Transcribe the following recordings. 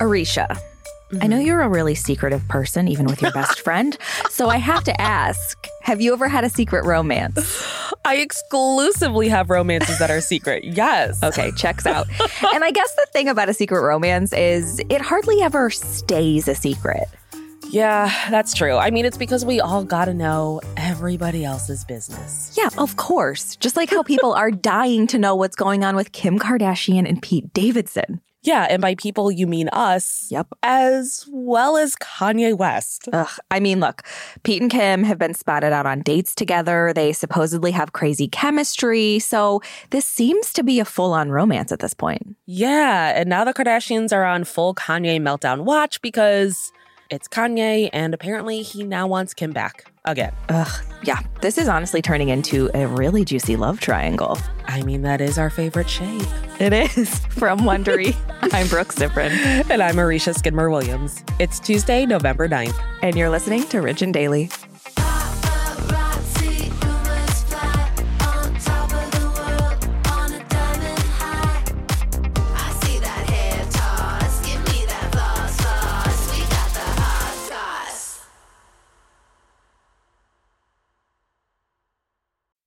Aricia, I know mm-hmm. you're a really secretive person, even with your best friend. So I have to ask Have you ever had a secret romance? I exclusively have romances that are secret. Yes. Okay, checks out. and I guess the thing about a secret romance is it hardly ever stays a secret. Yeah, that's true. I mean, it's because we all got to know everybody else's business. Yeah, of course. Just like how people are dying to know what's going on with Kim Kardashian and Pete Davidson. Yeah, and by people, you mean us. Yep. As well as Kanye West. Ugh. I mean, look, Pete and Kim have been spotted out on dates together. They supposedly have crazy chemistry. So this seems to be a full on romance at this point. Yeah, and now the Kardashians are on full Kanye meltdown watch because it's Kanye, and apparently he now wants Kim back again. Ugh. Yeah, this is honestly turning into a really juicy love triangle. I mean, that is our favorite shape. It is. From Wondery, I'm Brooke Siffrinn. And I'm Marisha Skidmore Williams. It's Tuesday, November 9th. And you're listening to Rich and Daily.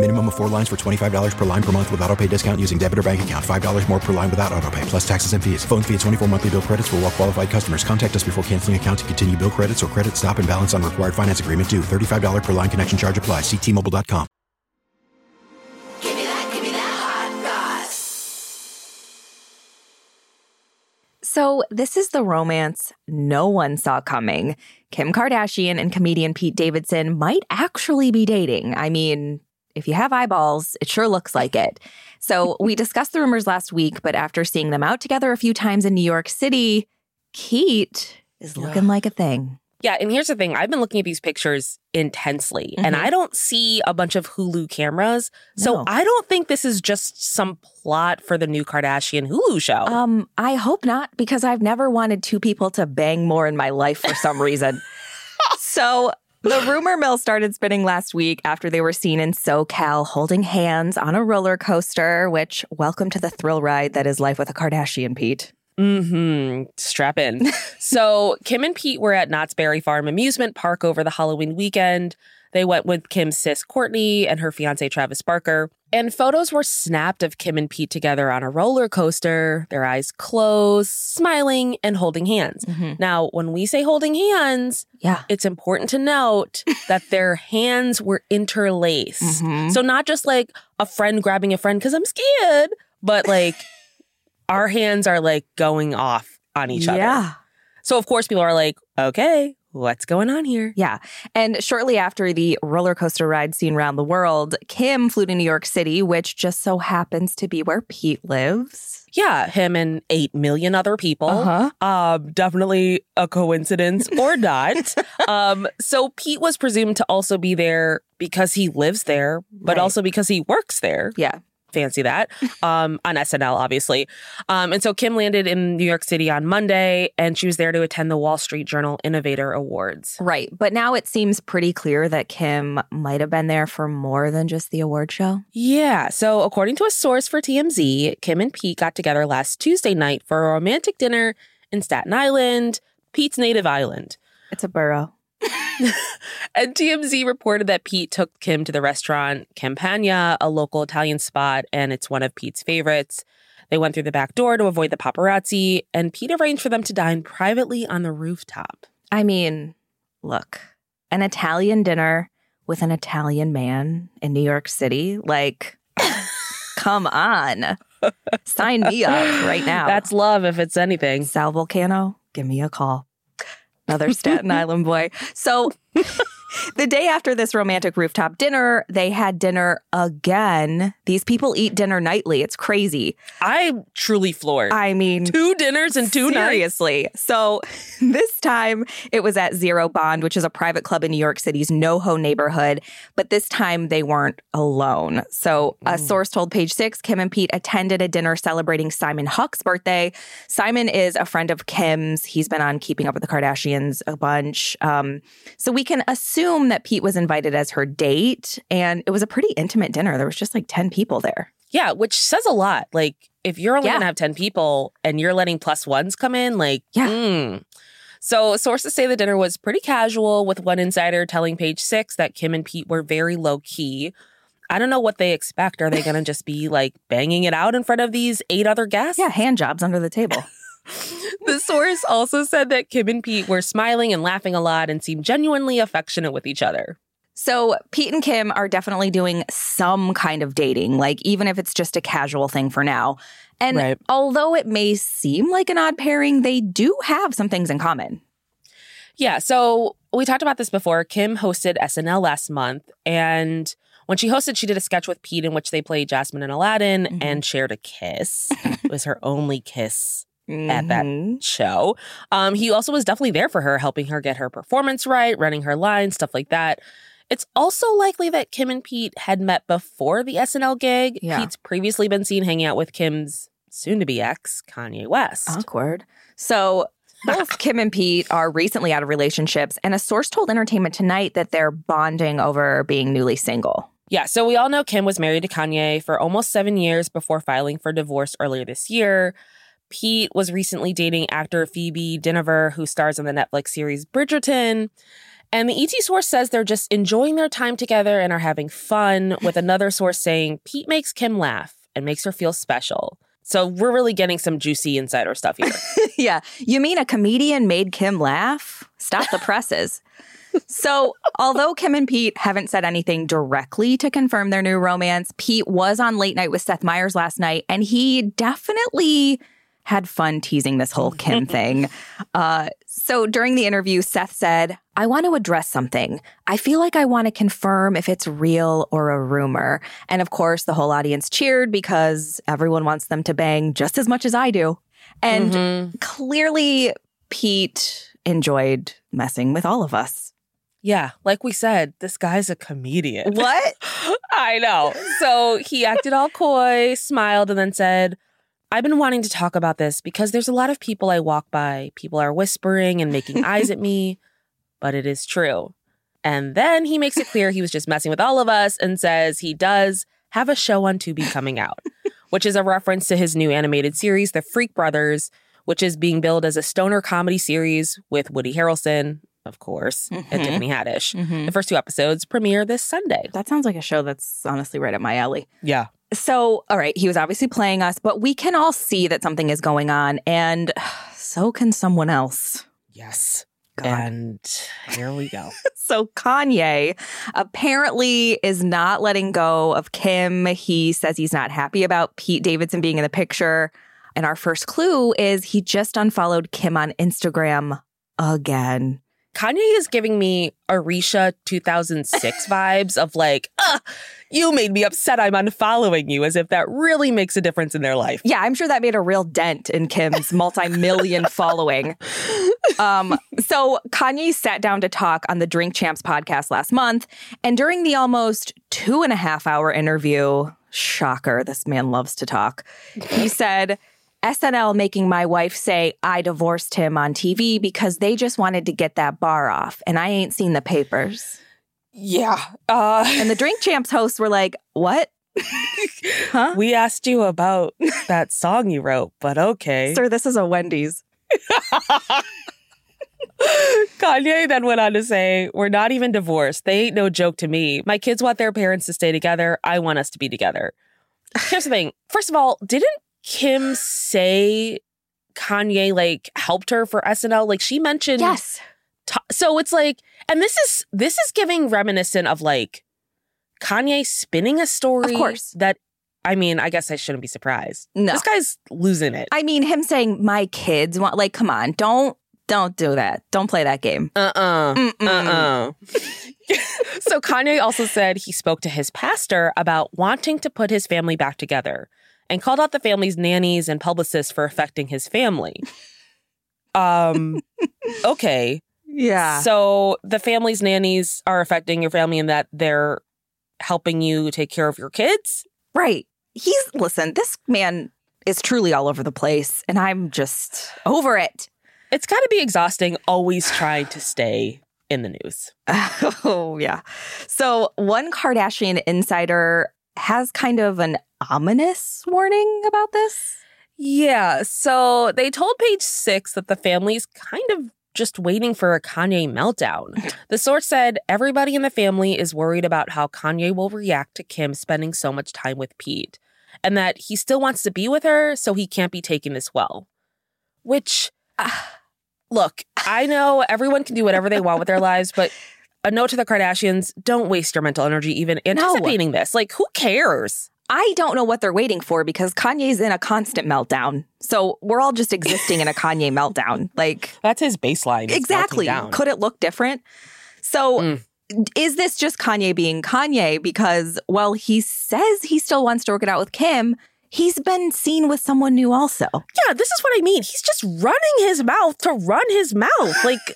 Minimum of four lines for $25 per line per month with auto pay discount using debit or bank account. $5 more per line without auto pay, plus taxes and fees. Phone fee at 24 monthly bill credits for all well qualified customers. Contact us before canceling account to continue bill credits or credit stop and balance on required finance agreement due. $35 per line connection charge apply. Ctmobile.com. So, this is the romance no one saw coming. Kim Kardashian and comedian Pete Davidson might actually be dating. I mean, if you have eyeballs, it sure looks like it. So, we discussed the rumors last week, but after seeing them out together a few times in New York City, Pete is looking like a thing. Yeah, and here's the thing I've been looking at these pictures intensely, and Mhm. I don't see a bunch of Hulu cameras. So No. I don't think this is just some plot for the new Kardashian Hulu show. Um, I hope not, because I've never wanted two people to bang more in my life for some reason. so the rumor mill started spinning last week after they were seen in SoCal holding hands on a roller coaster, which welcome to the thrill ride that is life with a Kardashian, Pete. Mm-hmm. Strap in. so Kim and Pete were at Knott's Berry Farm amusement park over the Halloween weekend. They went with Kim's sis Kourtney and her fiance Travis Barker. And photos were snapped of Kim and Pete together on a roller coaster, their eyes closed, smiling and holding hands. Now, when we say holding hands, Yeah. it's important to note that their hands were interlaced. Mhm. So not just like a friend grabbing a friend because I'm scared, but like our hands are like going off on each other. Yeah. So of course people are like, okay, what's going on here? Yeah. And shortly after the roller coaster ride seen around the world, Kim flew to New York City, which just so happens to be where Pete lives. Yeah, him and 8 million other people. Uh-huh. Um, definitely a coincidence or not. um, so Pete was presumed to also be there because he lives there, but Right. also because he works there. Yeah. Fancy that. Um, on SNL, obviously. Um, and so Kim landed in New York City on Monday, and she was there to attend the Wall Street Journal Innovator Awards. Right. But now it seems pretty clear that Kim might have been there for more than just the award show. Yeah. So, according to a source for TMZ, Kim and Pete got together last Tuesday night for a romantic dinner in Staten Island, Pete's native island. It's a borough. And TMZ reported that Pete took Kim to the restaurant Campania, a local Italian spot, and it's one of Pete's favorites. They went through the back door to avoid the paparazzi, and Pete arranged for them to dine privately on the rooftop. I mean, look, an Italian dinner with an Italian man in New York City. Like, come on. Sign me up right now. That's love, if it's anything. Sal Vulcano, give me a call. Another Staten Island boy. So the day after this romantic rooftop dinner, they had dinner again. These people eat dinner nightly. It's crazy. I'm truly floored. I mean, two dinners and two nights. Seriously. So this time it was at Zero Bond, which is a private club in New York City's NoHo neighborhood. But this time they weren't alone. So a source told Page Six, Kim and Pete attended a dinner celebrating Simon Huck's birthday. Simon is a friend of Kim's. He's been on Keeping Up with the Kardashians a bunch. Um, so we can assume that Pete was invited as her date. And it was a pretty intimate dinner. There was just like 10 people there. Yeah, which says a lot. Like, if you're only Yeah. going to have 10 people and you're letting plus ones come in, like, Yeah. mm. So, sources say the dinner was pretty casual, with one insider telling Page Six that Kim and Pete were very low key. I don't know what they expect. Are they going to just be like banging it out in front of these eight other guests? Yeah, hand jobs under the table. The source also said that Kim and Pete were smiling and laughing a lot and seemed genuinely affectionate with each other. So, Pete and Kim are definitely doing some kind of dating, like even if it's just a casual thing for now. And Right. although it may seem like an odd pairing, they do have some things in common. Yeah, so we talked about this before. Kim hosted SNL last month, and when she hosted, she did a sketch with Pete in which they played Jasmine and Aladdin Mhm. and shared a kiss. it was her only kiss at that Mhm. show. Um, he also was definitely there for her, helping her get her performance right, running her lines, stuff like that. It's also likely that Kim and Pete had met before the SNL gig. Yeah. Pete's previously been seen hanging out with Kim's soon to be ex, Kanye West. Awkward. So, both Kim and Pete are recently out of relationships, and a source told Entertainment Tonight that they're bonding over being newly single. Yeah, so we all know Kim was married to Kanye for almost seven years before filing for divorce earlier this year. Pete was recently dating actor Phoebe Dynevor, who stars in the Netflix series Bridgerton. And the ET source says they're just enjoying their time together and are having fun, with another source saying Pete makes Kim laugh and makes her feel special. So we're really getting some juicy insider stuff here. yeah. You mean a comedian made Kim laugh? Stop the presses. so, although Kim and Pete haven't said anything directly to confirm their new romance, Pete was on Late Night with Seth Meyers last night, and he definitely had fun teasing this whole Kim thing. Uh, so, during the interview, Seth said, I want to address something. I feel like I want to confirm if it's real or a rumor. And of course, the whole audience cheered because everyone wants them to bang just as much as I do. And Mhm. clearly Pete enjoyed messing with all of us. Yeah, like we said, this guy's a comedian. What? I know. So he acted all coy, smiled, and then said, I've been wanting to talk about this because there's a lot of people I walk by. People are whispering and making eyes at me, but it is true. And then he makes it clear he was just messing with all of us and says he does have a show on Tubi coming out, which is a reference to his new animated series, The Freak Brothers, which is being billed as a stoner comedy series with Woody Harrelson, of course, and Mhm. Tiffany Haddish. Mhm. The first two episodes premiere this Sunday. That sounds like a show that's honestly right up my alley. Yeah. So, all right, he was obviously playing us, but we can all see that something is going on, and so can someone else. Yes. God. And here we go. So Kanye apparently is not letting go of Kim. He says he's not happy about Pete Davidson being in the picture. And our first clue is he just unfollowed Kim on Instagram again. Kanye is giving me Aricia 2006 vibes of like, ah, you made me upset. I'm unfollowing you, as if that really makes a difference in their life. Yeah, I'm sure that made a real dent in Kim's multi-million following. Um, so Kanye sat down to talk on the Drink Champs podcast last month, and during the almost two and a half hour interview, shocker, this man loves to talk. He said. SNL making my wife say I divorced him on TV because they just wanted to get that bar off, and I ain't seen the papers. Yeah. Uh, And the Drink Champs hosts were like, What? huh? we asked you about that song you wrote, but okay. Sir, this is a Wendy's. Kanye then went on to say, We're not even divorced. They ain't no joke to me. My kids want their parents to stay together. I want us to be together. Here's the thing. First of all, didn't Kim say Kanye like helped her for SNL? Like she mentioned Yes. to- so it's like and this is this is giving reminiscent of like Kanye spinning a story Of course. that I mean, I guess I shouldn't be surprised. No. This guy's losing it. I mean, him saying my kids want like, come on, don't don't do that. Don't play that game. Uh-uh. Mm-mm. Uh-uh. so Kanye also said he spoke to his pastor about wanting to put his family back together and called out the family's nannies and publicists for affecting his family. Um okay. Yeah. So the family's nannies are affecting your family in that they're helping you take care of your kids? right. He's listen, this man is truly all over the place, and I'm just over it. It's got to be exhausting always trying to stay in the news. oh, yeah. So, one Kardashian insider has kind of an ominous warning about this. Yeah. So they told page six that the family's kind of just waiting for a Kanye meltdown. The source said everybody in the family is worried about how Kanye will react to Kim spending so much time with Pete and that he still wants to be with her, so he can't be taking this well. Which, ah, look, I know everyone can do whatever they want with their lives, but a note to the Kardashians don't waste your mental energy even anticipating this. Like, who cares? I don't know what they're waiting for because Kanye's in a constant meltdown. So, we're all just existing in a Kanye meltdown. Like, That's his baseline. Exactly. Could it look different? So, Mm. is this just Kanye being Kanye? Because, well, he says he still wants to work it out with Kim. He's been seen with someone new also. Yeah, this is what I mean. He's just running his mouth to run his mouth. Like,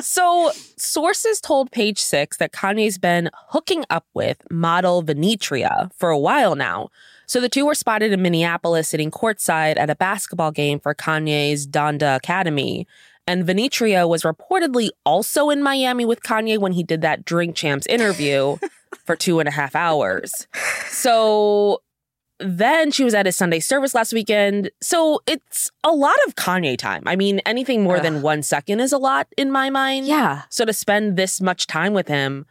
so sources told Page Six that Kanye's been hooking up with model Vinetria for a while now. So the two were spotted in Minneapolis sitting courtside at a basketball game for Kanye's Donda Academy. And Vinetria was reportedly also in Miami with Kanye when he did that Drink Champs interview for two and a half hours. So then she was at his Sunday service last weekend. So it's a lot of Kanye time. I mean, anything more than one second is a lot in my mind. Yeah. So to spend this much time with him,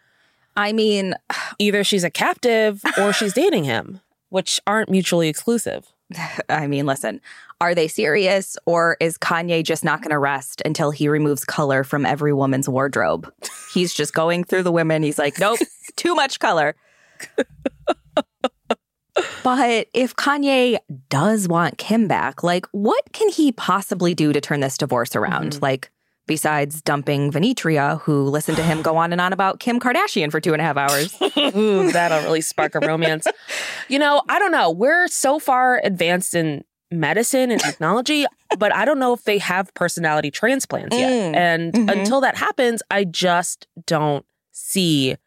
I mean, either she's a captive or she's dating him, which aren't mutually exclusive. I mean, listen, are they serious or is Kanye just not going to rest until he removes color from every woman's wardrobe? He's just going through the women. He's like, nope, too much color. but if Kanye does want Kim back, like, what can he possibly do to turn this divorce around? Like, besides dumping Vinetria, who listened to him go on and on about Kim Kardashian for two and a half hours. Ooh, that'll really spark a romance. You know, I don't know. We're so far advanced in medicine and technology, but I don't know if they have personality transplants yet. Mm. And Mhm. until that happens, I just don't see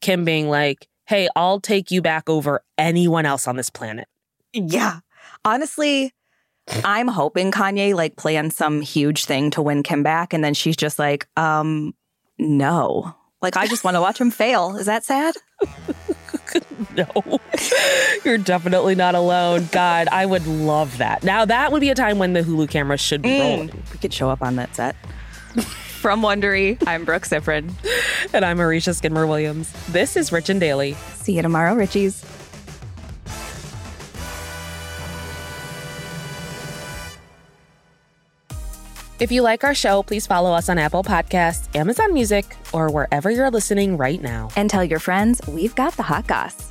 Kim being like, hey, I'll take you back over anyone else on this planet. Yeah. Honestly, I'm hoping Kanye like plans some huge thing to win Kim back and then she's just like, um, no. Like I just want to watch him fail. Is that sad? No, you're definitely not alone. God, I would love that. Now, that would be a time when the Hulu cameras should be rolling. We could show up on that set. From Wondery, I'm Brooke Siffrinn. And I'm Marisha Skidmore Williams. This is Rich and Daily. See you tomorrow, Richies. If you like our show, please follow us on Apple Podcasts, Amazon Music, or wherever you're listening right now. And tell your friends we've got the hot goss.